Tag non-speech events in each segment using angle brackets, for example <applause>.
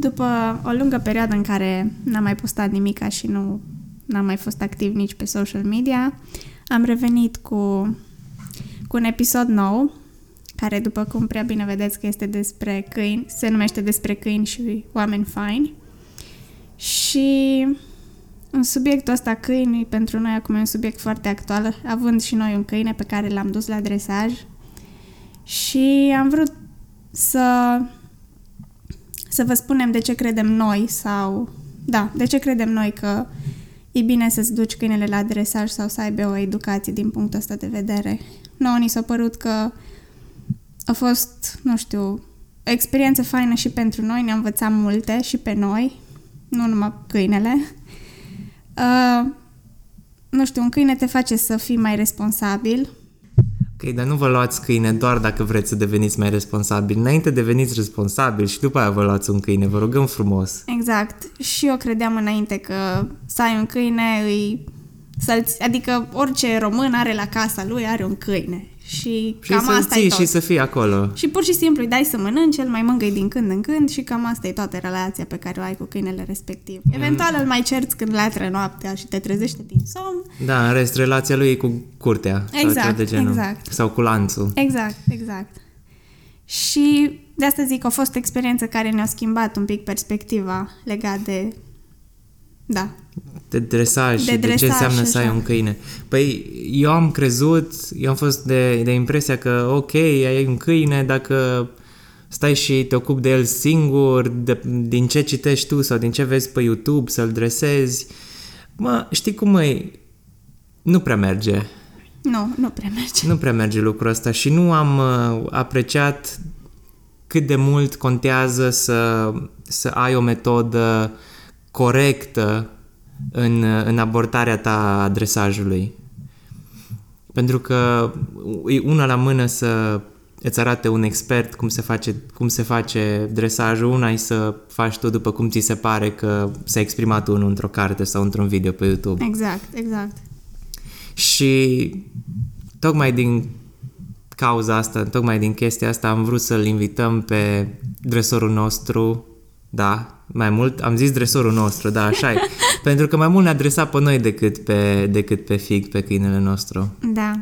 după o lungă perioadă în care n-am mai postat nimica și nu n-am mai fost activ nici pe social media, am revenit cu, cu un episod nou, care, după cum prea bine vedeți că este despre câini, se numește despre câini și oameni faini. Și în subiectul ăsta câini pentru noi acum e un subiect foarte actual, având și noi un câine pe care l-am dus la dresaj și am vrut să să vă spunem de ce credem noi sau da, de ce credem noi că e bine să-ți duci câinele la dresaj sau să aibă o educație din punctul ăsta de vedere. Nouă ni s-a părut că a fost, nu știu, o experiență faină și pentru noi, ne-a învățat multe și pe noi, nu numai câinele. Uh, nu știu, un câine te face să fii mai responsabil. Ok, dar nu vă luați câine doar dacă vreți să deveniți mai responsabili. Înainte deveniți responsabili și după aia vă luați un câine. Vă rugăm frumos. Exact. Și eu credeam înainte că să ai un câine îi... Adică orice român are la casa lui are un câine. Și, și cam să asta ții e tot. și să fii acolo. Și pur și simplu îi dai să mănânce, îl mai mângâi din când în când și cam asta e toată relația pe care o ai cu câinele respectiv. Eventual îl mai cerți când latră noaptea și te trezește din somn. Da, în rest, relația lui e cu curtea. sau Exact, ceva de genul. exact. Sau cu lanțul. Exact, exact. Și de asta zic că a fost o experiență care ne-a schimbat un pic perspectiva legat de... Da, De dresaj De și de ce dresaj înseamnă și să ai așa. un câine. Păi, eu am crezut, eu am fost de, de impresia că, ok, ai un câine dacă stai și te ocupi de el singur, de, din ce citești tu sau din ce vezi pe YouTube, să-l dresezi. Mă, știi cum e? Nu prea merge. nu, nu prea merge. Nu prea merge lucrul ăsta și nu am uh, apreciat cât de mult contează să, să ai o metodă corectă în, în abordarea ta a dresajului. Pentru că e una la mână să îți arate un expert cum se face, cum se face dresajul, una e să faci tu după cum ți se pare că s-a exprimat unul într-o carte sau într-un video pe YouTube. Exact, exact. Și tocmai din cauza asta, tocmai din chestia asta am vrut să-l invităm pe dresorul nostru, da, mai mult, am zis dresorul nostru, da, așa e, <laughs> pentru că mai mult ne-a adresat pe noi decât pe, decât pe Fig, pe câinele nostru. Da.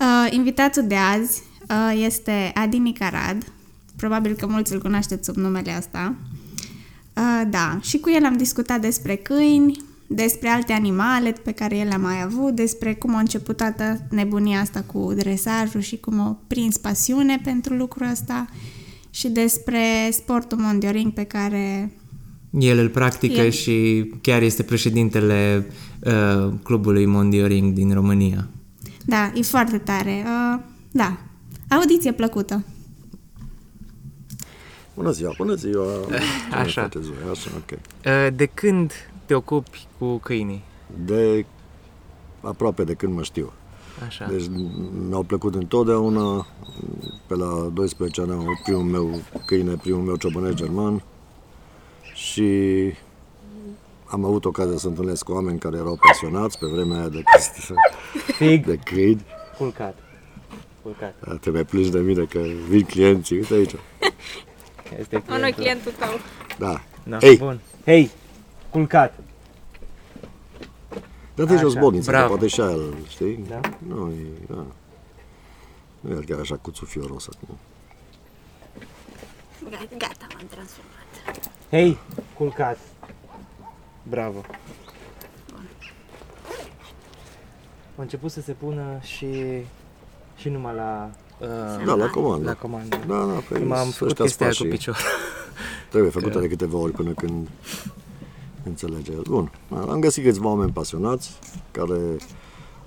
Uh, invitatul de azi uh, este Adi Micarad. Probabil că mulți îl cunoașteți sub numele asta. Uh, da, și cu el am discutat despre câini, despre alte animale pe care el le-a mai avut, despre cum a început toată nebunia asta cu dresajul și cum a prins pasiune pentru lucrul ăsta și despre sportul mondioring pe care El îl practică El. și chiar este președintele uh, clubului Mondioring din România. Da, e foarte tare. Uh, da, audiție plăcută. Bună ziua, bună ziua! <laughs> Ce mai Așa. faceți voi? Așa, ok. Uh, de când te ocupi cu câinii? De aproape de când mă știu. Așa. Deci mi-au plăcut întotdeauna. Pe la 12 ani am avut primul meu câine, primul meu ciobănesc german și am avut ocazia să întâlnesc cu oameni care erau pasionați pe vremea aia de, Fig, de câini. culcat. Culcat. Da, Te mai plângi de mine că vin clienții, uite aici. Este Unul clientul tău. Da. Da, Ei, bun. Hei, culcat. dă-te jos Așa, bolnița, că bravo. poate și el, știi? Da? Nu, e, da. Nu e chiar așa cuțul fioros acum. Gata, m-am transformat. Hei, culcat. Bravo. A început să se pună și, și numai la... Uh, Da, la comandă. La comandă. Da, da, pe M-am făcut ăștia chestia aia spași. cu picior. Trebuie făcută de câteva ori până când înțelege el. Bun, am găsit câțiva oameni pasionați care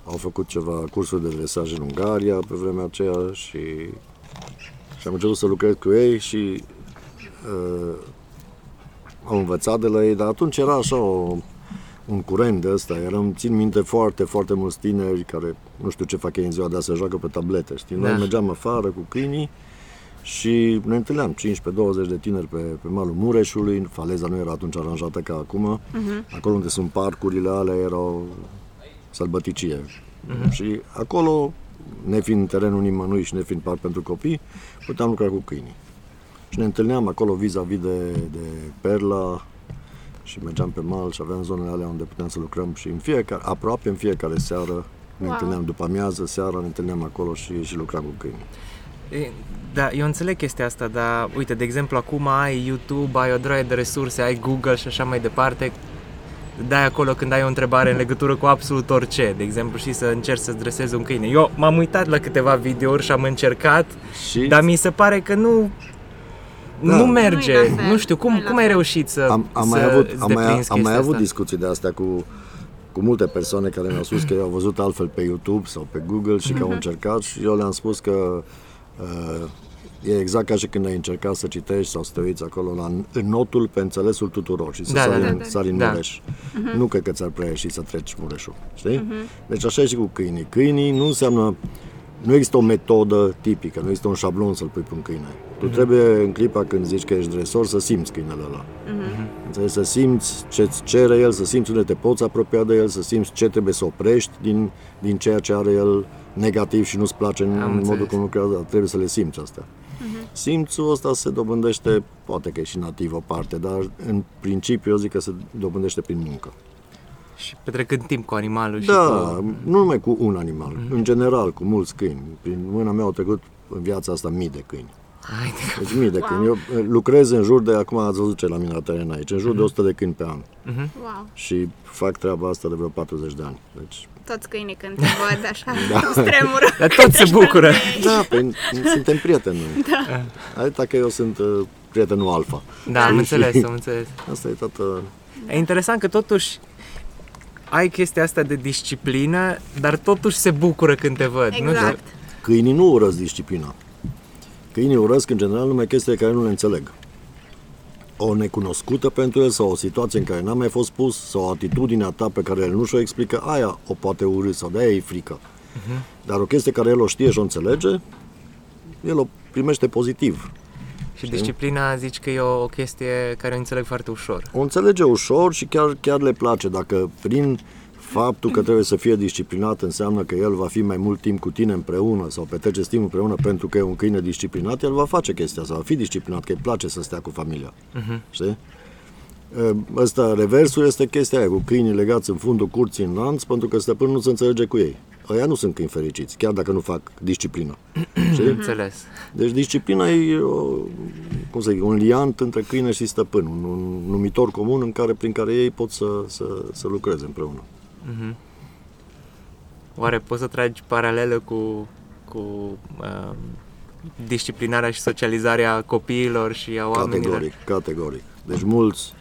au făcut ceva cursuri de dresaj în Ungaria pe vremea aceea și, și am început să lucrez cu ei și uh, am învățat de la ei, dar atunci era așa o, un curent de ăsta. Eram, țin minte, foarte, foarte mulți tineri care nu știu ce fac ei în ziua de azi, se joacă pe tablete, știi? Noi Da. mergeam afară cu câinii și ne întâlneam 15-20 de tineri pe, pe malul Mureșului, faleza nu era atunci aranjată ca acum, uh-huh. acolo unde sunt parcurile alea erau sălbăticie. Uh-huh. Și acolo, nefiind terenul nimănui și nefiind parc pentru copii, puteam lucra cu câinii. Și ne întâlneam acolo vis-a-vis de, de Perla și mergeam pe mal și aveam zonele alea unde puteam să lucrăm și în fiecare, aproape în fiecare seară ne Wow. întâlneam după amiază, seara ne întâlneam acolo și, și lucram cu câini. E, Da, eu înțeleg chestia asta, dar uite, de exemplu, acum ai YouTube, ai o droaie de resurse, ai Google și așa mai departe. Dai acolo când ai o întrebare în legătură cu absolut orice, de exemplu, și să încerci să-ți dresezi un câine. Eu m-am uitat la câteva videouri și am încercat, Și dar mi se pare că nu Da. nu merge. Nu-i la fel, Nu știu, cum, nu-i la cum ai fel. reușit să am, am să mai avut, îți am mai, deprinzi am mai chestia avut asta? discuții de astea cu, cu multe persoane care mi-au spus că au văzut altfel pe YouTube sau pe Google și Mhm. că au încercat și eu le-am spus că uh, e exact ca și când ai încercat să citești sau să te uiți acolo la în notul pe înțelesul tuturor și să Da, sari, da, da, în, da. sari în Da. Mureș. Nu cred că ți-ar prea ieși să treci Mureșul, știi? Deci așa e și cu câinii. Câinii nu înseamnă nu există o metodă tipică, nu există un șablon să-l pui pe un câine. Tu trebuie în clipa când zici că ești dresor să simți câinele ăla. Înțelegi? Să simți ce îți cere el, să simți unde te poți apropia de el, să simți ce trebuie să oprești din, din ceea ce are el negativ și nu-ți place în, Am în modul înțeles. cum lucrează, dar trebuie să le simți astea. Simțul ăsta se dobândește, poate că e și nativ o parte, dar în principiu eu zic că se dobândește prin muncă. Și petrecând timp cu animalul și Da, cu... nu numai cu un animal, în general, cu mulți câini. Prin mâna mea au trecut în viața asta mii de câini. Hai de... Deci mii de câini. Eu eh, lucrez în jur de, acum ați văzut ce la mine la teren aici, în jur de 100 de câini pe an. Wow. Și fac treaba asta de vreo 40 de ani. Deci, Toți câinii când te văd <laughs> așa, da. stremură. Dar toți se bucură. da, pe, suntem prieteni noi. Da. Atâta că eu sunt uh, prietenul alfa. Da, am înțeles, am înțeles. Asta e toată... E interesant că totuși ai chestia asta de disciplină, dar totuși se bucură când te văd. Nu Exact. știu. Câinii nu urăsc disciplina. Câinii urăsc în general numai chestii care nu le înțeleg. O necunoscută pentru el sau o situație în care n-a mai fost pus sau o atitudine a ta pe care el nu și-o explică, aia o poate urâ sau de-aia e frică. Dar o chestie care el o știe și o înțelege, el o primește pozitiv. Și disciplina zici că e o, o chestie care o înțeleg foarte ușor. O înțelege ușor și chiar, chiar le place. Dacă prin faptul că trebuie să fie disciplinat înseamnă că el va fi mai mult timp cu tine împreună sau petreceți timp împreună pentru că e un câine disciplinat, el va face chestia asta, va fi disciplinat, că îi place să stea cu familia. Uh-huh. Știi? Ăsta, reversul este chestia aia, cu câinii legați în fundul curții în lanț, pentru că stăpânul nu se înțelege cu ei. Ăia nu sunt câini fericiți, chiar dacă nu fac disciplină. <clears throat> Știi? Înțeles. Deci disciplina e o, cum să zic, un liant între câine și stăpân, un, un numitor comun în care, prin care ei pot să, să, să lucreze împreună. Oare poți să tragi paralelă cu, cu uh, disciplinarea și socializarea copiilor și a oamenilor? Categoric, categoric. Deci mulți,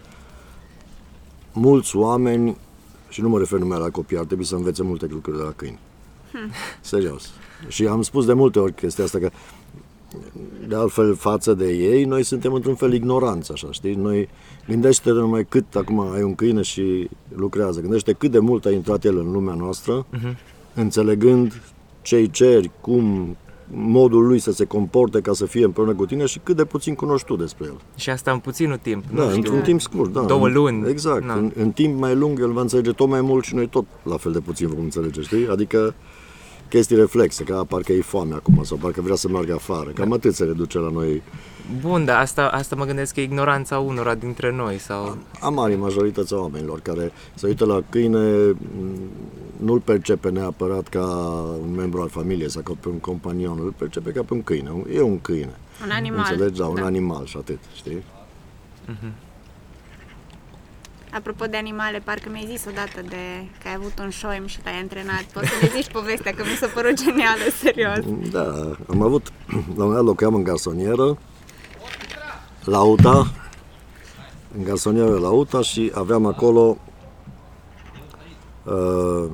mulți oameni, și nu mă refer numai la copii, ar trebui să învețe multe lucruri de la câini. <laughs> Serios. Și am spus de multe ori chestia asta că de altfel față de ei, noi suntem într-un fel ignoranți, așa, știi? Noi gândește numai cât acum ai un câine și lucrează, gândește cât de mult a intrat el în lumea noastră, înțelegând ce-i ceri, cum, modul lui să se comporte ca să fie împreună cu tine și cât de puțin cunoști tu despre el. Și asta în puținul timp. Da, nu știu. într-un timp scurt, da. Două În- luni. Exact. Da. În, în timp mai lung el va înțelege tot mai mult și noi tot la fel de puțin vom înțelege, știi? Adică chestii reflexe, ca parcă e foame acum sau parcă vrea să meargă afară. Cam Da. atât se reduce la noi. Bun, dar asta, asta mă gândesc că e ignoranța unora dintre noi sau... A mare majoritatea oamenilor care se uită la câine m, nu-l percepe neapărat ca un membru al familiei sau ca pe un companion, îl percepe ca pe un câine. E un câine. Un animal. Înțelegi? Da, un animal și atât, știi? Apropo de animale, parcă mi-ai zis odată de că ai avut un șoim și l-ai antrenat. Poți să ne zici povestea, că mi s-a părut genială, serios. Da, am avut, <clears throat> la un moment dat locuiam în garsonieră, la UTA, în garsonieră la UTA și aveam acolo uh,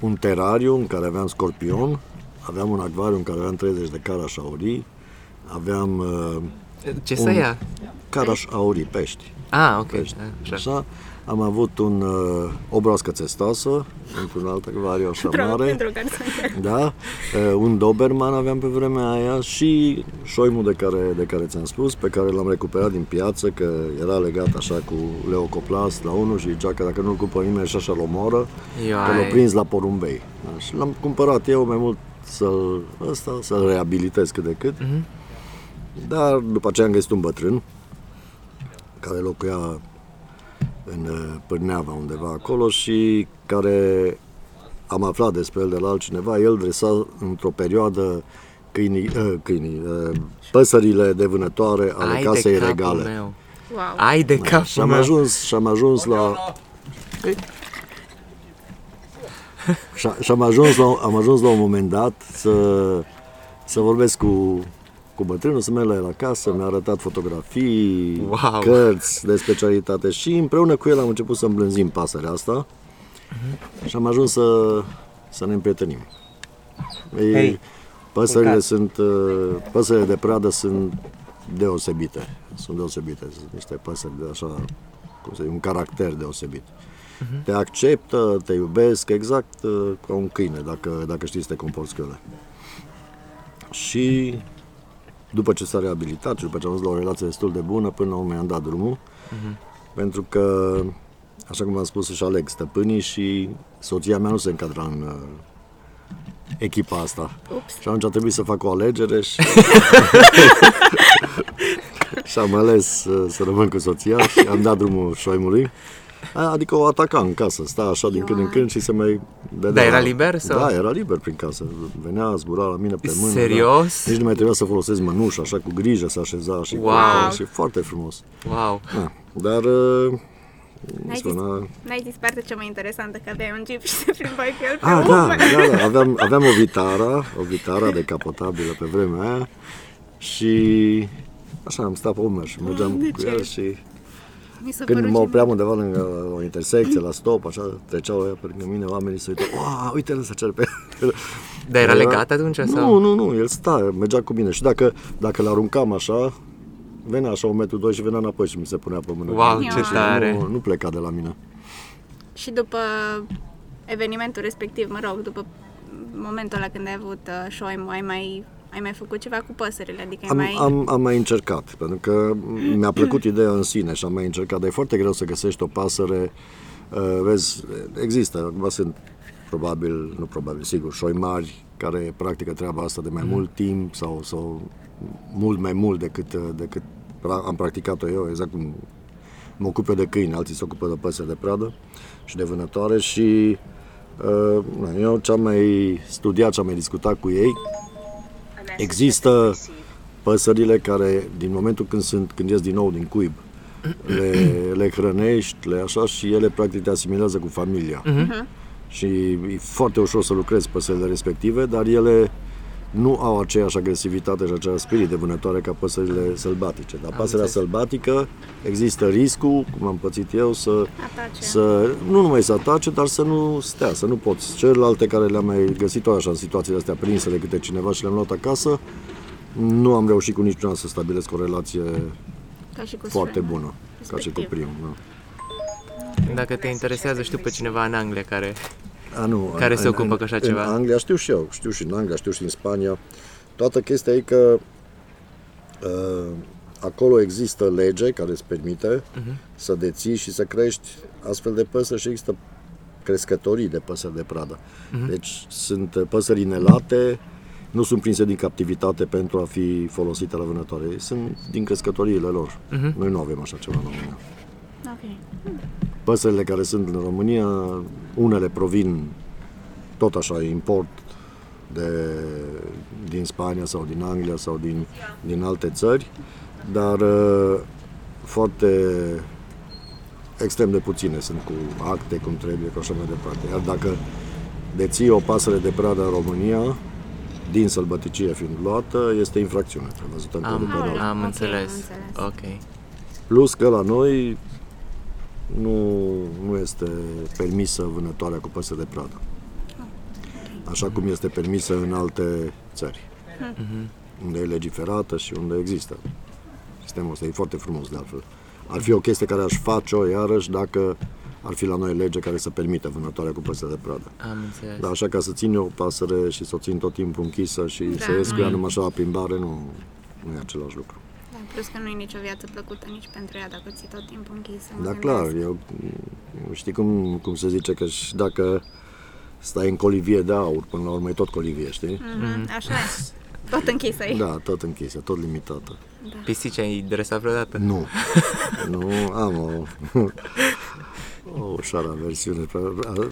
un terariu în care aveam scorpion, aveam un acvariu în care aveam 30 de carași aurii, aveam uh, Ce să Un- ia? carași aurii, pești. Ah, ok. pești. Așa. Așa. Am avut un, uh, o broască țestoasă, într-un alt acvariu așa mare. Pentru că sunt Da, uh, un Doberman aveam pe vremea aia și șoimul de care, de care ți-am spus, pe care l-am recuperat din piață, că era legat așa cu leucoplast la unul și zicea că dacă nu-l cumpără nimeni și așa l omoră, că l-a Ioai. prins la porumbei. Da, și l-am cumpărat eu mai mult să-l, ăsta, să-l reabilitez cât de cât. Mhm. Dar după aceea am găsit un bătrân care locuia în uh, Pârneava undeva acolo și care am aflat despre el de la altcineva, el dresa într-o perioadă câinii, uh, câinii uh, păsările de vânătoare ale Ai casei de capul regale. meu. Wow. Ai de capul Și am meu. ajuns, și am ajuns la... Și, și am, ajuns la, am ajuns la un moment dat să, să vorbesc cu, cu bătrânul, să merg la el acasă, mi-a arătat fotografii, Wow. cărți de specialitate și împreună cu el am început să îmblânzim pasărea asta și am ajuns să, să ne împrietenim. Ei, Hei, păsările urcat. sunt, uh, păsările de pradă sunt deosebite, sunt deosebite, sunt niște păsări de așa, cum să zic, un caracter deosebit. Te acceptă, te iubesc exact uh, ca un câine, dacă, dacă știți să te comporți cu ele. Și după ce s-a reabilitat și după ce am ajuns la o relație destul de bună, până la urmă i-am dat drumul, pentru că, așa cum am spus, își aleg stăpânii și soția mea nu se încadra în uh, echipa asta. Ups. Și atunci a trebuit să fac o alegere și... <laughs> <laughs> și am ales uh, să rămân cu soția și am dat drumul șoimului. A- Adică o ataca în casă, sta așa din când în când și se mai vedea. Da, era liber sau? Da, era liber prin casă. Venea, zbura la mine pe mână. Serios? Da. Nici nu mai trebuia să folosesc mănușa, așa cu grijă să așeza și Wow. și foarte frumos. Wow. Da. Dar uh, N-ai zis, spunea... n-ai zis partea cea mai interesantă, că aveai un jeep și te plimbai cu el pe Ah, da, urmă. da, da, aveam, aveam o vitara, o vitara decapotabilă pe vremea aia și așa am stat pe umăr și mergeam de cu ce? el și Mi s-a când părut mă și opream undeva lângă o intersecție, la stop, așa, treceau ea pe lângă mine, oamenii se uitau, wow, uite-l să cer pe el. <laughs> Dar era legat atunci Nu, sau? nu, nu, el sta, mergea cu mine și dacă, dacă l-aruncam așa, venea așa un metru, doi și venea înapoi și mi se punea pe mână. Wow, ce Și tare. Nu, nu pleca de la mine. Și după evenimentul respectiv, mă rog, după momentul ăla când ai avut uh, show, ai mai, ai mai făcut ceva cu păsările? Adică ai Am, mai... am, am mai încercat, pentru că mi-a plăcut ideea în sine și am mai încercat, dar e foarte greu să găsești o pasăre, uh, vezi, există, acum sunt probabil, nu probabil, sigur, șoi mari care practică treaba asta de mai mult timp sau, sau mult mai mult decât, uh, decât pra- am practicat-o eu, exact cum mă ocup eu de câini, alții se ocupă de păsări de pradă și de vânătoare și uh, na, eu ce am mai studiat, ce am mai discutat cu ei, există păsările care, din momentul când sunt, când ies din nou din cuib, le, le hrănești, le așa și ele practic te asimilează cu familia. Și e foarte ușor să lucrezi păsările respective, dar ele nu au aceeași agresivitate și același spirit de vânătoare ca păsările sălbatice. Dar pasărea înțeles. sălbatică există riscul, cum am pățit eu, să, Atace. să nu numai să atace, dar să nu stea, să nu poți. Celelalte care le-am mai găsit tot așa în situațiile astea prinse de câte cineva și le-am luat acasă, nu am reușit cu niciuna să stabilesc o relație Ca și cu foarte străini. bună, ca și cu Respectiv. primul. Da. Dacă te interesează, știu pe cineva în Anglia care... A, nu, Care se ocupă cu așa ceva? În Anglia știu și eu, știu și în Anglia, știu și în Spania. Toată chestia e că uh, acolo există lege care îți permite Mhm. să deții și să crești astfel de păsări și există crescătorii de păsări de pradă. Mhm. Deci sunt uh, păsări inelate, nu sunt prinse din captivitate pentru a fi folosite la vânătoare, sunt din crescătoriile lor. Mhm. Noi nu avem așa ceva în România. Ok. Păsările care sunt în România, unele provin tot așa, import de, din Spania sau din Anglia sau din, din alte țări, dar uh, foarte extrem de puține sunt cu acte cum trebuie, cu așa mai departe. Iar dacă deții o pasăre de pradă în România, din sălbăticie fiind luată, este infracțiune prevăzută în Am, codul penal. am Ok, înțeles. am înțeles. Ok. Plus că la noi nu, nu este permisă vânătoarea cu păsări de pradă. Așa cum este permisă în alte țări. Unde e legiferată și unde există. Sistemul ăsta e foarte frumos de altfel. Ar fi o chestie care aș face-o iarăși dacă ar fi la noi lege care să permită vânătoarea cu păsări de pradă. Am înțeles. Dar așa ca să țin eu o pasăre și să o țin tot timpul închisă și Da, să ies cu ea nu e. numai așa la plimbare, nu, nu e același lucru. Da, plus că nu e nicio viață plăcută nici pentru ea dacă ții tot timpul închisă. mă Da, gândesc. clar, eu știi cum, cum se zice că și dacă stai în colivie de aur, până la urmă e tot colivie, știi? Mhm, Așa e. <laughs> Tot închisă aici. Da, tot închisă, tot limitată. Pisici ai dresat vreodată? Nu, <laughs> nu, am o, <laughs> o ușoară versiune,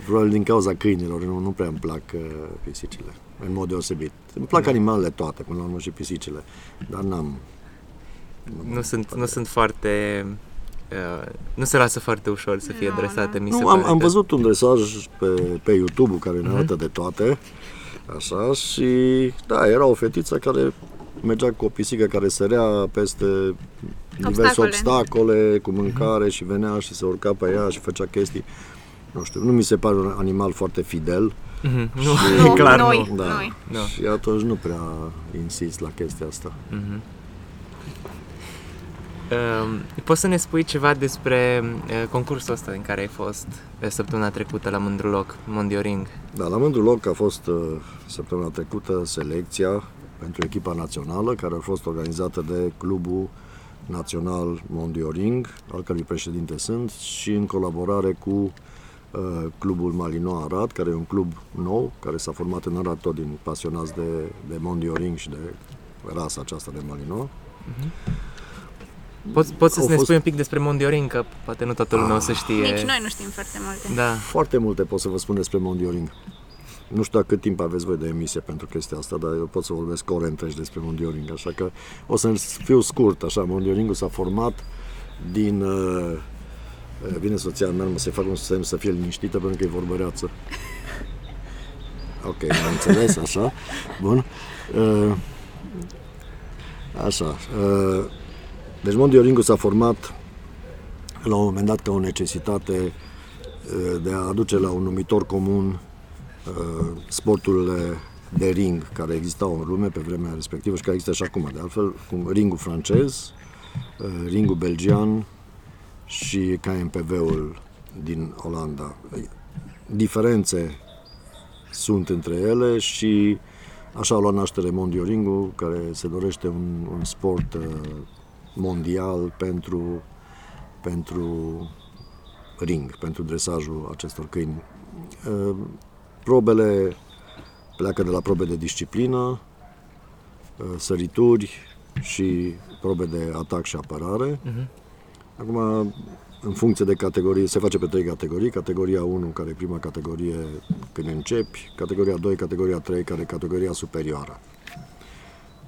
probabil din cauza câinilor, nu, nu prea îmi plac uh, pisicile, în mod deosebit. Îmi plac animalele toate, până la urmă și pisicile, dar n-am... Nu sunt, nu sunt foarte... Uh, nu se lasă foarte ușor să fie Nu, dresate, mi Nu, se am, pare am că- văzut un dresaj pe, pe YouTube care ne arată de toate, așa, și da, era o fetiță care mergea cu o pisică care sărea peste diverse Obstacole. obstacole cu mâncare și venea și se urca pe ea și făcea chestii. Nu știu, nu mi se pare un animal foarte fidel. Mhm, Nu, Nu, <laughs> clar noi. nu. Da. Noi. Nu. Și atunci nu prea insist la chestia asta. Uh, poți să ne spui ceva despre uh, concursul ăsta în care ai fost uh, săptămâna trecută la Mândruloc, Mondioring? Da, la mândru loc a fost uh, săptămâna trecută selecția pentru echipa națională, care a fost organizată de Clubul Național Mondioring, al cărui președinte sunt, și în colaborare cu uh, Clubul Malinois Arad, care e un club nou, care s-a format în Arad tot din pasionați de, de Mondioring și de rasa aceasta de Malinois. Poți, poți să Au ne fost- spui un pic despre Mondioring, că poate nu toată lumea o să știe. Nici noi nu știm foarte multe. Da. Foarte multe pot să vă spun despre Mondioring. Nu știu dacă cât timp aveți voi de emisie pentru chestia asta, dar eu pot să vorbesc ore întregi despre Mondioring, așa că o să fiu scurt, așa, Mondioringul s-a format din... Uh, uh, vine soția mea, mă să fac un semn să fie liniștită pentru că e vorbăreață. Ok, am înțeles, așa. Bun. Uh, așa. Uh, deci Mondioringul s-a format la un moment dat ca o necesitate uh, de a aduce la un numitor comun uh, sporturile de ring care existau în lume pe vremea respectivă și care există și acum, de altfel, cum ringul francez, uh, ringul belgian și KMPV-ul din Olanda. Diferențe sunt între ele și așa a luat naștere Mondioringul, care se dorește un, un sport uh, mondial pentru, pentru ring, pentru dresajul acestor câini. Uh, Probele pleacă de la probe de disciplină, uh, sărituri și probe de atac și apărare. Acum, în funcție de categorie, se face pe trei categorii. Categoria 1, care e prima categorie când începi, categoria 2, categoria 3, care e categoria superioară.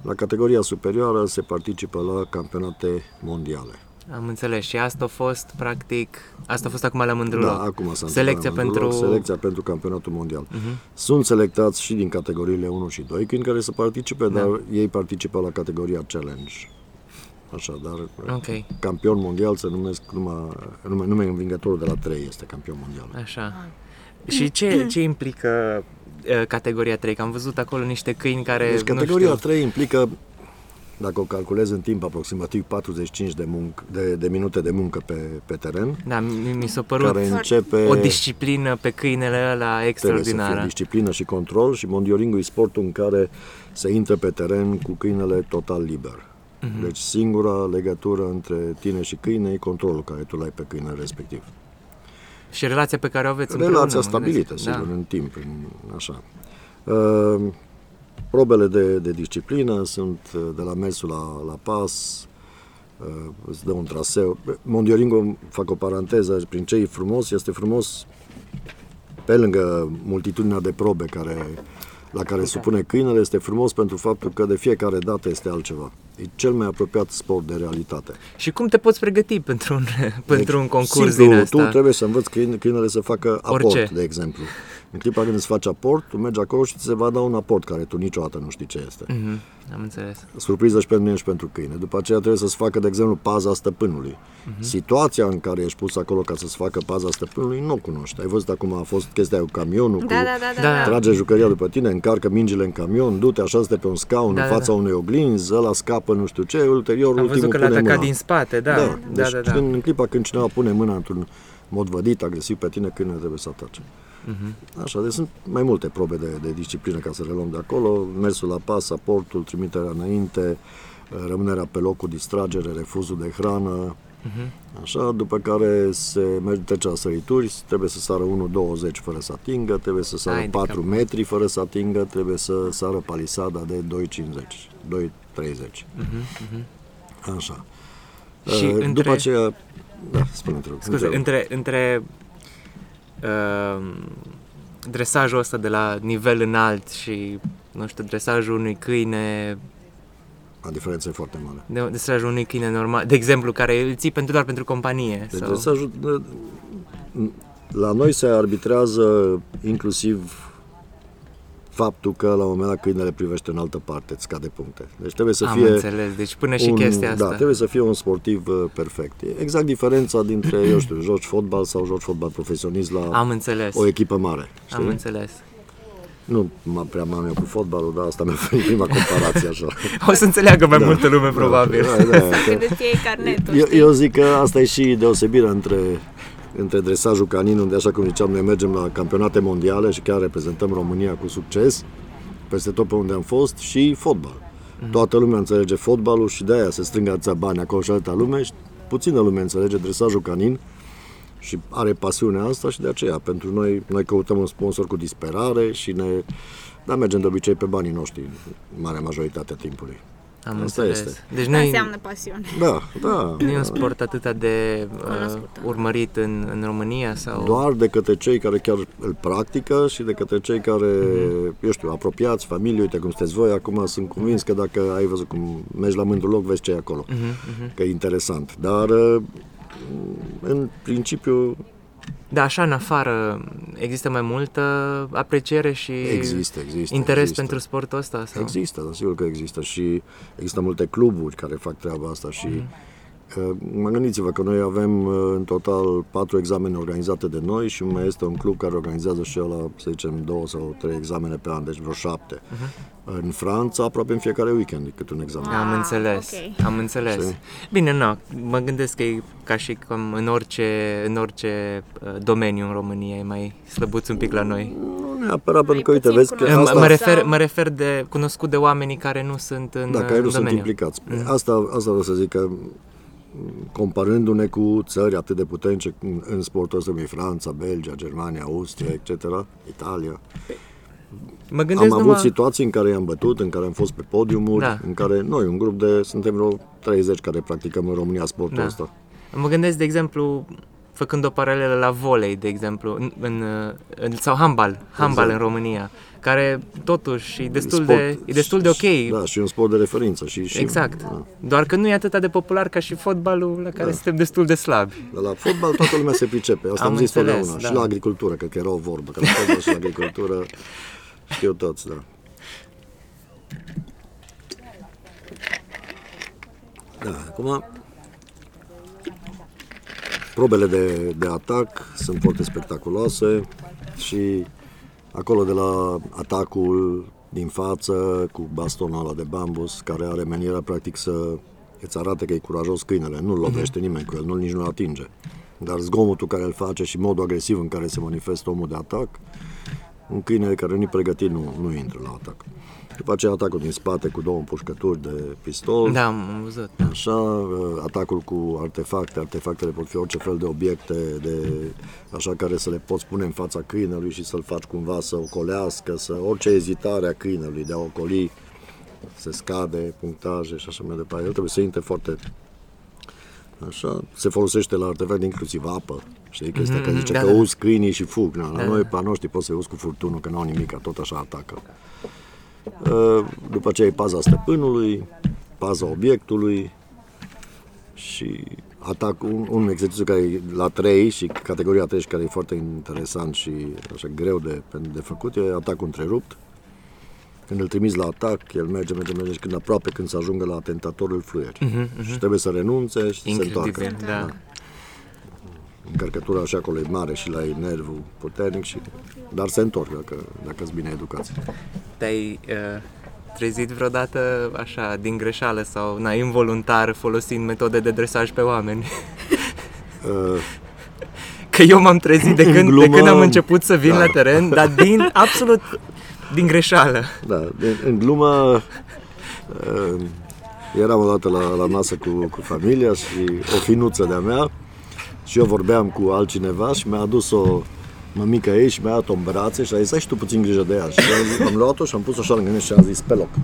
La categoria superioară se participă la campionate mondiale. Am înțeles. Și asta a fost, practic, asta a fost acum la Mândruloc. Da, acum s-a Selecția întâmplat la pentru... Mândruloc, Selecția pentru campionatul mondial. Uh-huh. Sunt selectați și din categoriile 1 și 2 câini care să participe, Da. dar ei participă la categoria challenge. Așa, dar Ok, campion mondial se numesc numai, numai, numai învingătorul de la 3 este campion mondial. așa. Și ce, ce implică uh, categoria 3? Că am văzut acolo niște câini care, Deci nu categoria știu, 3 implică, dacă o calculez în timp, aproximativ 45 de, munc, de, de minute de muncă pe, pe teren, da, mi, mi s-a părut care începe... o disciplină pe câinele ăla Trebuie să fie extraordinară. disciplină și control și mondioringul e sportul în care se intră pe teren cu câinele total liber. Mhm. Deci singura legătură între tine și câine e controlul care tu l-ai pe câinele respectiv. Și relația pe care o aveți împreună, Relația mă stabilită, gândesc. sigur, Da. în timp, în, așa. Uh, probele de, de disciplină sunt uh, de la mersul la, la pas, uh, îți dă un traseu. Mondioringul, fac o paranteză, prin ce e frumos, este frumos pe lângă multitudinea de probe care, la care supune câinele, este frumos pentru faptul că de fiecare dată este altceva. E cel mai apropiat sport de realitate. Și cum te poți pregăti pentru un, <laughs> pentru un concurs simplu, din asta? tu trebuie să înveți câine- câinele să facă aport, Orice. de exemplu. În clipa când îți faci aport, tu mergi acolo și ți se va da un aport care tu niciodată nu știi ce este. Mhm, am înțeles. Surpriză și pentru mine și pentru câine. După aceea trebuie să-ți facă, de exemplu, paza stăpânului. Mhm. Situația în care ești pus acolo ca să-ți facă paza stăpânului, nu o cunoști. Ai văzut acum a fost chestia cu camionul, Da, cu da, da, da. Da. da. trage jucăria după tine, încarcă mingile în camion, du-te așa pe un scaun Da, în da, fața da. unei oglinzi, ăla scapă nu știu ce, ulterior Am ultimul văzut că l-a pune atacat mâna. din spate, da. Da, Da, deci da, da. Când, în clipa când cineva pune mâna într-un mod vădit, agresiv pe tine, câinele trebuie să atace. Mhm. Așa, deci sunt mai multe probe de, de disciplină ca să le luăm de acolo, mersul la pas, aportul, trimiterea înainte, rămânerea pe loc cu distragere, refuzul de hrană, Așa, după care se merge trece la sărituri, trebuie să sară 1,20 fără să atingă, trebuie să sară Ai de 4 cap. metri fără să atingă, trebuie să sară palisada de 2,50, 2,30. Așa. Mhm, Și Uh, între- După aceea, da, spune te rog. Scuze, întreabă. între, între uh, dresajul ăsta de la nivel înalt și, nu știu, dresajul unui câine, A diferență e foarte mare. de, dresajul unui câine normal, de exemplu, care îl ții pentru, doar pentru companie. Deci sau... dresajul, la noi se arbitrează inclusiv faptul că la un moment dat câinele privește în altă parte, îți scade puncte. Deci trebuie să Am fie înțeles, deci până și un, chestia asta. Da, trebuie să fie un sportiv uh, perfect. E exact diferența dintre, eu știu, <clears throat> joci fotbal sau joci fotbal profesionist la Am înțeles, o echipă mare. Știi? am înțeles. Nu m-am prea m-am eu cu fotbalul, dar asta mi-a venit prima comparație așa. <laughs> O să înțeleagă mai Da, multă lume, da, probabil. Da, da, că- Când îți iei carnetul, Eu, știi? eu zic că asta e și deosebirea între, între dresajul canin, unde, așa cum ziceam, noi mergem la campionate mondiale și chiar reprezentăm România cu succes, peste tot pe unde am fost, și fotbal. Toată lumea înțelege fotbalul și de-aia se strâng atâția bani acolo și alta lume și puțină lume înțelege dresajul canin și are pasiunea asta și de aceea pentru noi, noi căutăm un sponsor cu disperare și ne da, mergem de obicei pe banii noștri, marea majoritatea timpului. Am Asta înțeles. este. Deci Asta nu e, înseamnă pasiune. Da, da. nu e un sport atât de uh, Cunoscut. urmărit în, în România sau... Doar de către cei care chiar îl practică și de către cei care, eu știu, apropiați, familie, uite cum sunteți voi, acum sunt convins că dacă ai văzut cum mergi la mândru loc, vezi ce e acolo, că e interesant. Dar, uh, în principiu, Da, așa în afară există mai multă apreciere și există, există. interes există. pentru sportul ăsta? Sau? Există, da, sigur că există și există multe cluburi care fac treaba asta și uh, mă gândiți-vă că noi avem uh, în total patru examene organizate de noi și mai este un club care organizează și ăla, să zicem, două sau trei examene pe an, deci vreo șapte. În Franța, aproape în fiecare weekend e câte un examen. Am Ah, înțeles, ok. am înțeles. Știi? Bine, nu, mă gândesc că e ca și cum în orice, în orice uh, domeniu în România e mai slăbuț un pic la noi. Nu neapărat, pentru că, uite, puțin vezi că cunoscut. Mă, asta... mă, refer, Sau- mă refer de cunoscut de oamenii care nu sunt în, Da, care în nu sunt domeniu. implicați. Asta, asta vreau să zic că m, comparându-ne cu țări atât de puternice în, în sportul ăsta, cum e Franța, Belgia, Germania, Austria, etc., Italia, Mă gândesc am numai... avut situații în care i-am bătut, în care am fost pe podiumuri, Da. în care noi, un grup de, suntem vreo 30 care practicăm în România sportul Da. ăsta. Mă gândesc, de exemplu, făcând o paralelă la volei, de exemplu, în, în, în, sau handbal, handbal Exact. în România, care totuși e destul, Sport- de, e destul de ok. Da, și un sport de referință. Și, și, Exact. Da. Doar că nu e atât de popular ca și fotbalul la care Da. suntem destul de slabi. Dar la fotbal toată lumea se pricepe. Asta am, Am zis înțeles, totdeauna. da. Și la agricultură, cred că era o vorbă. Că la fotbal și la agricultură știu toți, da. Da, acum probele de, de atac sunt foarte spectaculoase și acolo de la atacul din față cu bastonul ăla de bambus care are meniera practic să îți arate că e curajos câinele, nu-l lovește nimeni cu el, nu nici nu atinge. Dar zgomotul care îl face și modul agresiv în care se manifestă omul de atac, un câine care nu e pregătit nu, nu intră la atac. După aceea atacul din spate cu două împușcături de pistol. Da, am văzut. Așa, uh, atacul cu artefacte, artefactele pot fi orice fel de obiecte, de, așa care să le poți pune în fața câinelui și să-l faci cumva să ocolească, să orice ezitare a câinelui de a ocoli, se scade, punctaje și așa mai departe. El trebuie să intre foarte Așa, se folosește la artefacte inclusiv apă. Știi chestia că zice da, că da. uzi câinii și fug. Na, la Da. noi, pe a noștri, poți să uzi cu furtunul, că n-au nimic, tot așa atacă. Uh, După aceea e paza stăpânului, paza obiectului și atac, un, un exercițiu care e la 3 și categoria 3 și care e foarte interesant și așa greu de, de făcut, e atacul întrerupt. Când îl trimiți la atac, el merge, merge, merge și când aproape când să ajungă la atentator îl fluieri. Și trebuie să renunțe și să se întoarcă. Incredibil, da. Încărcătura așa acolo e mare și la ei nervul puternic, și, dar se întorc dacă, dacă sunt bine educați. Te-ai uh, trezit vreodată așa din greșeală sau na, involuntar folosind metode de dresaj pe oameni? <laughs> Uh, Că eu m-am trezit de În când, de glumă, când am început să vin da. la teren, dar din <laughs> absolut din greșeală. Da, de, în glumă, uh, eram odată la, la masă cu, cu familia și o finuță de-a mea și eu vorbeam cu altcineva și mi-a adus o mămică ei și mi-a dat-o în brațe și a zis, ai și tu puțin grijă de ea. Și am, zis- am luat-o și am pus-o așa lângă mine și am zis, pe loc. <laughs>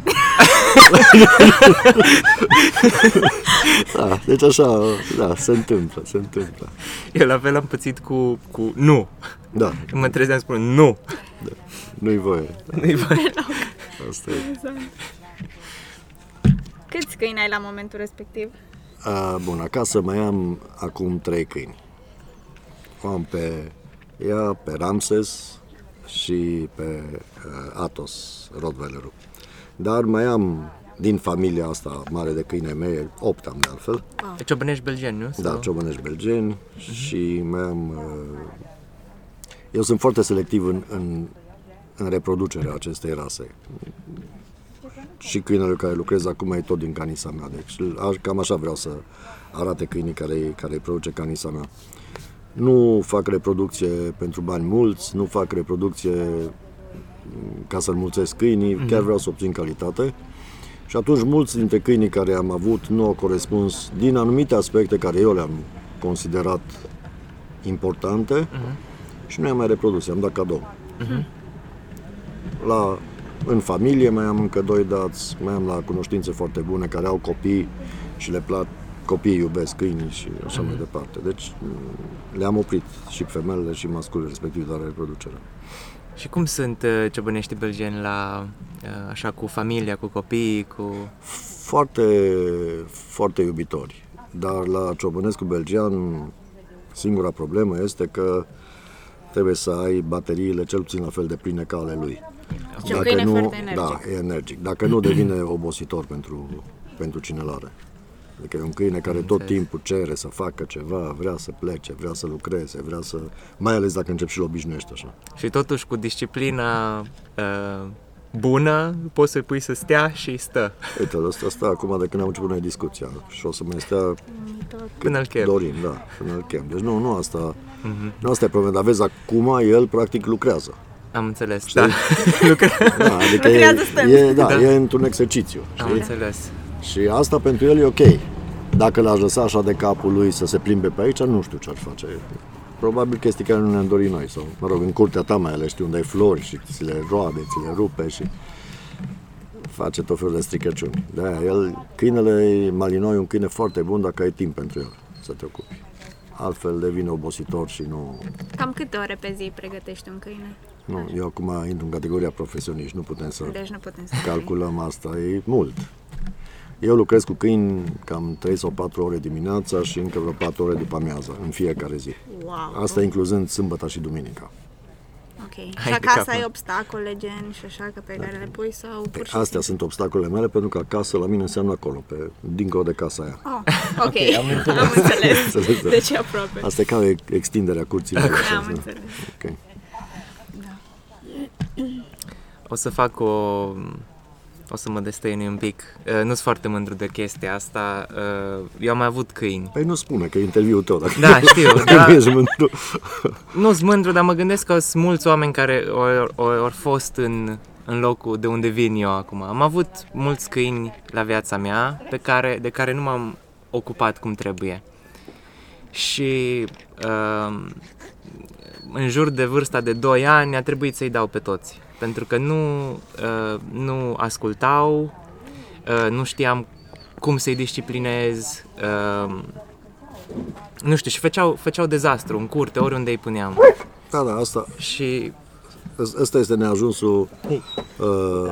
da, deci așa, da, se întâmplă, se întâmplă. Eu la fel am pățit cu, cu nu. Da, Mă trezeam spun nu. nu-i voie. Nu-i voie. Asta e. Câți câini ai la momentul respectiv? A, bun, acasă mai am acum trei câini. O am pe ea, pe Ramses și pe uh, Atos, Rottweilerul. Dar mai am din familia asta mare de câine mei, opt am de altfel, Deci ciobănești belgeni, nu? da, ciobănești belgeni și mai am... Uh, eu sunt foarte selectiv în, în, în reproducerea acestei rase. Și câinele care lucrez acum e tot din canisa mea, deci aș- cam așa vreau să arate câinii care, care îi produce canisa mea. Nu fac reproducție pentru bani mulți, nu fac reproducție mm, ca să înmulțesc câinii, chiar vreau să obțin calitate. Și atunci mulți dintre câinii care am avut nu au corespuns din anumite aspecte care eu le-am considerat importante și nu i-am mai reprodus, i-am dat cadou. La, în familie mai am încă doi dați, mai am la cunoștințe foarte bune care au copii și le plac, copiii iubesc câinii și așa mai departe. Deci m, le-am oprit și femelele și masculele respectiv de la reproducere. Și cum sunt uh, ciobănești belgeni la, uh, așa, cu familia, cu copiii, cu... foarte, foarte iubitori. Dar la ciobănescu belgian singura problemă este că trebuie să ai bateriile cel puțin la fel de pline ca ale lui. Deci un câine nu, foarte energic. Da, e energic. Dacă nu devine obositor pentru, pentru cine l-are. Adică e un câine care tot înțeles. timpul cere să facă ceva, vrea să plece, vrea să lucreze, vrea să... Mai ales dacă încep și-l obișnuiești așa. Și totuși cu disciplina uh, bună poți să-i pui să stea și stă Uite, ăsta, asta acum de când am început noi discuția și o să mai stea până îl chem. Dorim, da, până îl chem. Deci nu, nu asta, nu asta e problema, dar vezi, acum el practic lucrează. Am înțeles, da. <laughs> Lucra- Da, adică Lucrează e, stând. e, da, Da. e într-un exercițiu. Am Știi? înțeles. Și asta pentru el e ok. Dacă l-aș lăsa așa de capul lui să se plimbe pe aici, nu știu ce ar face. Probabil chestii care nu ne-am dorit noi. Sau, mă rog, în curtea ta mai ales știi unde ai flori și ți le roade, ți le rupe și face tot felul de stricăciuni. De aia, el, câinele Malinois e un câine foarte bun dacă ai timp pentru el să te ocupi. Altfel devine obositor și nu, Cam câte ore pe zi pregătești un câine? Nu. Eu acum intru în categoria profesioniști, nu putem să Deci nu putem să calculăm asta, e mult. Eu lucrez cu câini cam 3 sau 4 ore dimineața și încă vreo 4 ore după amiază, în fiecare zi. Wow. Asta incluzând sâmbătă și duminica. Ok. Și Hai de acasă cap, ai mă. obstacole gen și așa că pe care le pui sau pur și Astea sunt obstacolele mele pentru că acasă la mine înseamnă acolo, pe, dincolo de casa aia. <laughs> Oh, ok, am înțeles. am înțeles. <laughs> Înțeles, da. Deci aproape. Asta e ca o extinderea curții. mele, așa, Am da. înțeles. Ok. O să fac o... O să mă destăinui un pic. Uh, nu sunt foarte mândru de chestia asta. Uh, eu am mai avut câini. Păi nu spune că e interviul tău. Dacă Da, știu, dacă da. nu ești mândru. Nu sunt mândru, dar mă gândesc că sunt mulți oameni care au, au, au fost în, în locul de unde vin eu acum. Am avut mulți câini la viața mea pe care, de care nu m-am ocupat cum trebuie. Și uh, în jur de vârsta de 2 ani a trebuit să-i dau pe toți. Pentru că nu, uh, nu ascultau, uh, nu știam cum să-i disciplinez, uh, nu știu, și făceau, făceau dezastru în curte, oriunde îi puneam. Da, da, asta, Și Ăsta este neajunsul. Uh,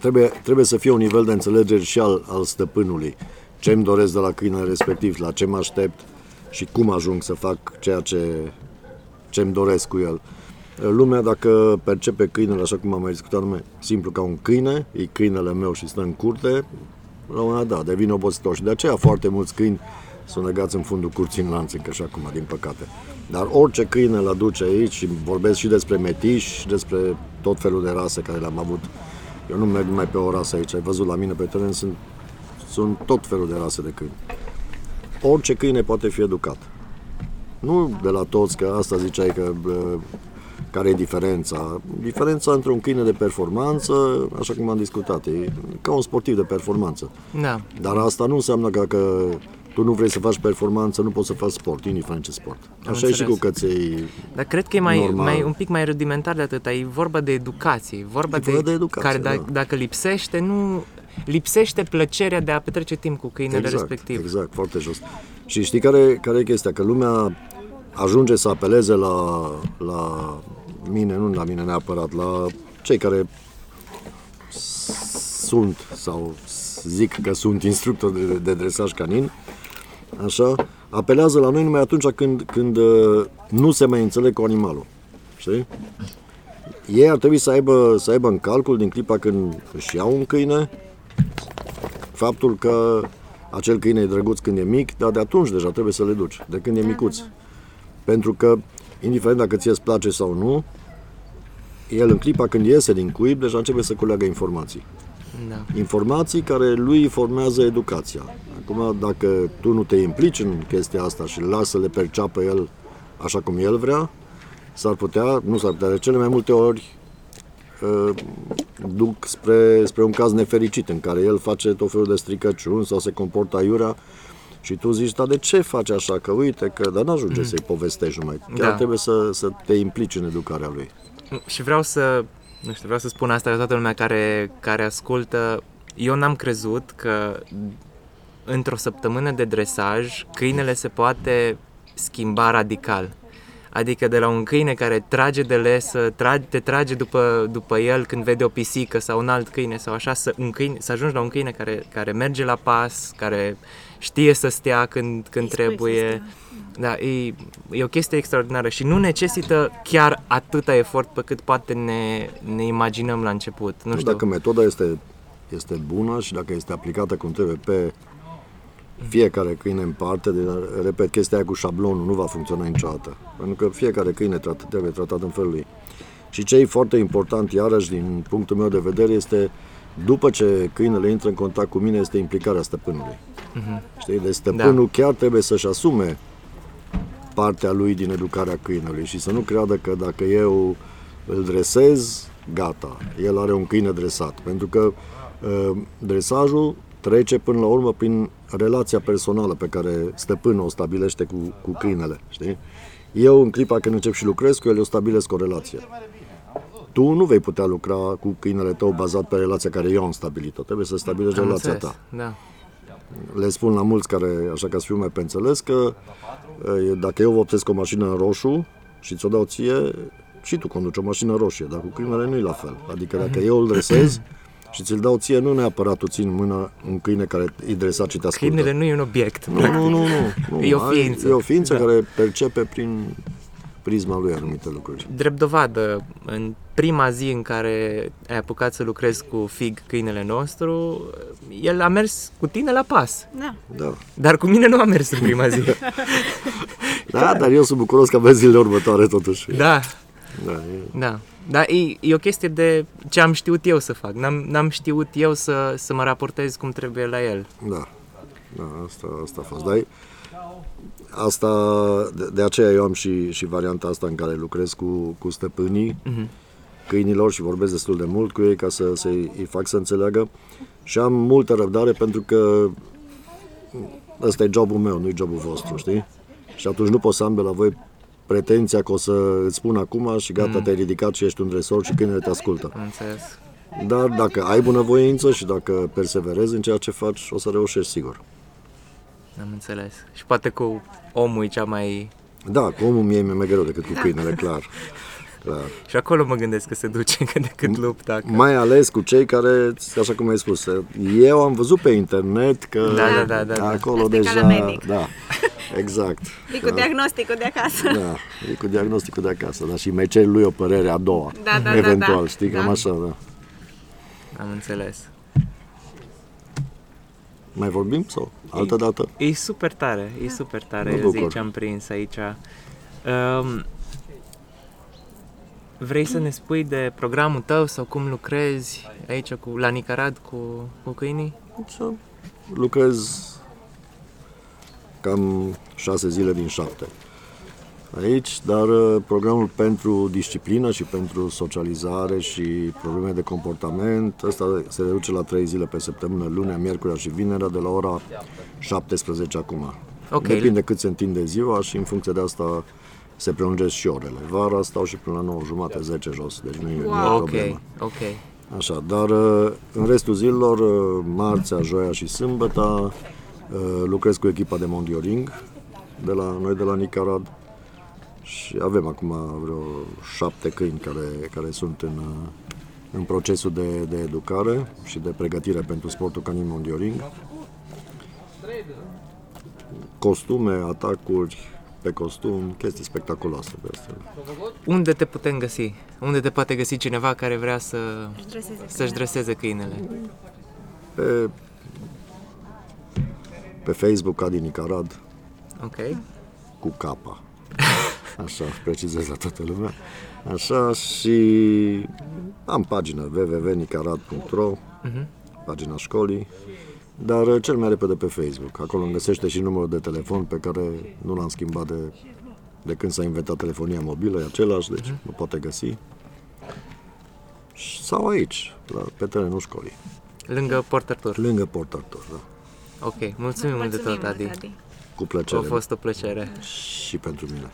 trebuie, trebuie să fie un nivel de înțelegere și al, al stăpânului. Ce îmi doresc de la câinele respectiv, la ce mă aștept și cum ajung să fac ceea ce, ce îmi doresc cu el. Lumea, dacă percepe câinele, așa cum am mai discutat, nume, simplu ca un câine, e câinele meu și stă în curte, la un moment dat, da, devine obositor. Și de aceea foarte mulți câini sunt legați în fundul curții în lanț, încă și acum, din păcate. Dar orice câine îl aduce aici și vorbesc și despre metiși, și despre tot felul de rase care le-am avut. Eu nu merg numai pe o rasă aici, ai văzut la mine pe teren, sunt, sunt tot felul de rase de câini. Orice câine poate fi educat. Nu de la toți, că asta ziceai că bă, Care e diferența? Diferența între un câine de performanță, așa cum am discutat, e ca un sportiv de performanță. Da. Dar asta nu înseamnă că, că tu nu vrei să faci performanță, nu poți să faci sport, indiferent ce sport. Am Așa e și cu înțeles. căței. Dar cred că e mai, Normal. mai un pic mai rudimentar de atât. E vorba de educație. E vorba E vorba de educație, care, da, da. dacă lipsește, nu lipsește plăcerea de a petrece timp cu câinele Exact, respectiv. exact, foarte jos. Și știi care, care e chestia? Că lumea ajunge să apeleze la, la mine, nu la mine neapărat, la cei care sunt sau zic că sunt instructori de, de dresaj canin, așa, apelează la noi numai atunci când, când uh, nu se mai înțeleg cu animalul. Știi? Ei ar trebui să aibă, să aibă în calcul din clipa când își iau un câine, faptul că acel câine e drăguț când e mic, dar de atunci deja trebuie să le duci, de când e micuț. Pentru că, indiferent dacă ție îți place sau nu, el în clipa când iese din cuib, deja începe să culeagă informații. Da. Informații care lui formează educația. Acum, dacă tu nu te implici în chestia asta și îl lasă să le perceapă el așa cum el vrea, s-ar putea, nu s-ar putea, de cele mai multe ori uh, duc spre, spre un caz nefericit în care el face tot felul de stricăciuni sau se comportă aiurea și tu zici, dar de ce faci așa? Că uite, că dar n-ajunge să-i povestești numai. Chiar Da. trebuie să, să te implici în educarea lui. Și vreau să, nu știu, vreau să spun asta la toată lumea care, care ascultă. Eu n-am crezut că într-o săptămână de dresaj câinele se poate schimba radical. Adică de la un câine care trage de lesă, trage, te trage după, după el când vede o pisică sau un alt câine sau așa, să, un câine, să ajungi la un câine care, care merge la pas, care știe să stea când, când Îi spui să trebuie. Da, e, e o chestie extraordinară și nu necesită chiar atâta efort pe cât poate ne, ne imaginăm la început. Nu Nu știu. dacă metoda este, este bună și dacă este aplicată cum trebuie pe fiecare câine în parte, de, repet, chestia aia cu șablonul nu va funcționa niciodată. Pentru că fiecare câine trat, trebuie tratat în felul lui. Și ce e foarte important, iarăși, din punctul meu de vedere, este după ce câinele intră în contact cu mine, este implicarea stăpânului. Știi? Deci stăpânul da. chiar trebuie să-și asume partea lui din educarea câinelui și să nu creadă că dacă eu îl dresez, gata, el are un câine dresat. Pentru că uh, dresajul trece până la urmă prin relația personală pe care stăpânul o stabilește cu, cu câinele, știi? Eu, în clipa când încep și lucrez cu el, eu stabilesc o relație. Tu nu vei putea lucra cu câinele tău bazat pe relația care eu am stabilit-o. Trebuie să stabilești Am relația înțeles, ta Da. le spun la mulți care, așa ca să fiu mai pe înțeles, că e, dacă eu vopsesc o mașină în roșu și ți-o dau ție, și tu conduci o mașină roșie, dar cu câinele nu e la fel. Adică dacă eu îl dresez <clears throat> și ți-l dau ție, nu neapărat tu ții în mână un câine care e dresat și te ascultă. Câinele nu e un obiect. Nu, nu, nu, nu, nu. <laughs> E o Ai- ființă. E o ființă Da. care percepe prin prisma lui anumite lucruri. Drept dovadă, în prima zi în care ai apucat să lucrezi cu Fig, câinele nostru, el a mers cu tine la pas. Da. Da. Dar cu mine nu a mers în prima zi. <laughs> <laughs> Da, dar eu sunt bucuros că avem zilele următoare totuși. da, Da, e, da. Dar e, e o chestie de ce am știut eu să fac. N-am, n-am știut eu să, să mă raportez cum trebuie la el. Da, da asta, asta a fost. Dar e- asta, de, de aceea eu am și, și varianta asta în care lucrez cu, cu stăpânii Mhm. câinilor și vorbesc destul de mult cu ei ca să, să-i îi fac să înțeleagă și am multă răbdare pentru că ăsta e jobul meu, nu e jobul vostru, știi? Și atunci nu pot să am de la voi pretenția că o să îți spun acum și gata, te-ai ridicat și ești un dresor și câinele te ascultă. Am înțeles. Dar dacă ai bunăvoință și dacă perseverezi în ceea ce faci, o să reușești sigur. Am înțeles. Și poate cu omul e cea mai... Da, cu omul mie mi-e mai greu decât cu câinele, clar. clar. Și acolo mă gândesc că se duce cât de cât lupta. Că... Mai ales cu cei care, așa cum ai spus, eu am văzut pe internet că Da, da, da, da, da. acolo Asta e ca deja... la medic. Da, <laughs> exact. E cu diagnosticul de acasă. Da, e cu diagnosticul de acasă, da, și mai ceri lui o părere a doua, Da, da, da, eventual, da. știi, cam Da. așa, da. Am înțeles. Mai vorbim sau altă dată? E super tare, e super tare, Mă eu bucur. zic ce am prins aici. Um, vrei să ne spui de programul tău sau cum lucrezi aici cu, la Nicarad cu, cu câinii? Să lucrez cam șase zile din șapte. aici, dar uh, programul pentru disciplină și pentru socializare și probleme de comportament, ăsta se reduce la 3 zile pe săptămână, lunea, miercurea și vinerea, de la ora 17 acum. Ok. Depinde cât se întinde ziua și în funcție de asta se prelungesc și orele. Vara stau și până la 9 jumate, 10 jos, deci nu e, nu e Ok, problemă. ok. Așa, dar uh, în restul zilelor, uh, marțea, joia și sâmbătă, uh, lucrez cu echipa de mondioring de la noi de la Nicarad și avem acum vreo șapte câini care, care sunt în, uh, în procesul de, de educare și de pregătire pentru sportul canin mondioring. Costume, atacuri pe costum, chestii spectaculoase pe astea. Unde te putem găsi? Unde te poate găsi cineva care vrea să, să-și dreseze câinele? Pe, pe Facebook, Adi Nicarad, Ok. cu capa. <laughs> Așa, precizez la toată lumea. Așa și am pagina www.nicarad.ro pagina școlii, dar uh, cel mai repede pe Facebook. Acolo îmi găsește și numărul de telefon pe care nu l-am schimbat de, de când s-a inventat telefonia mobilă, e același, deci mă poate găsi. Și- Sau aici, la, pe terenul școlii, Lângă Port Arthur. lângă Port Arthur, da. Ok, mulțumim, mulțumim mult de tot, Adi. Cu plăcere. A fost o plăcere. Și pentru mine.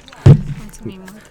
Mulțumim mult.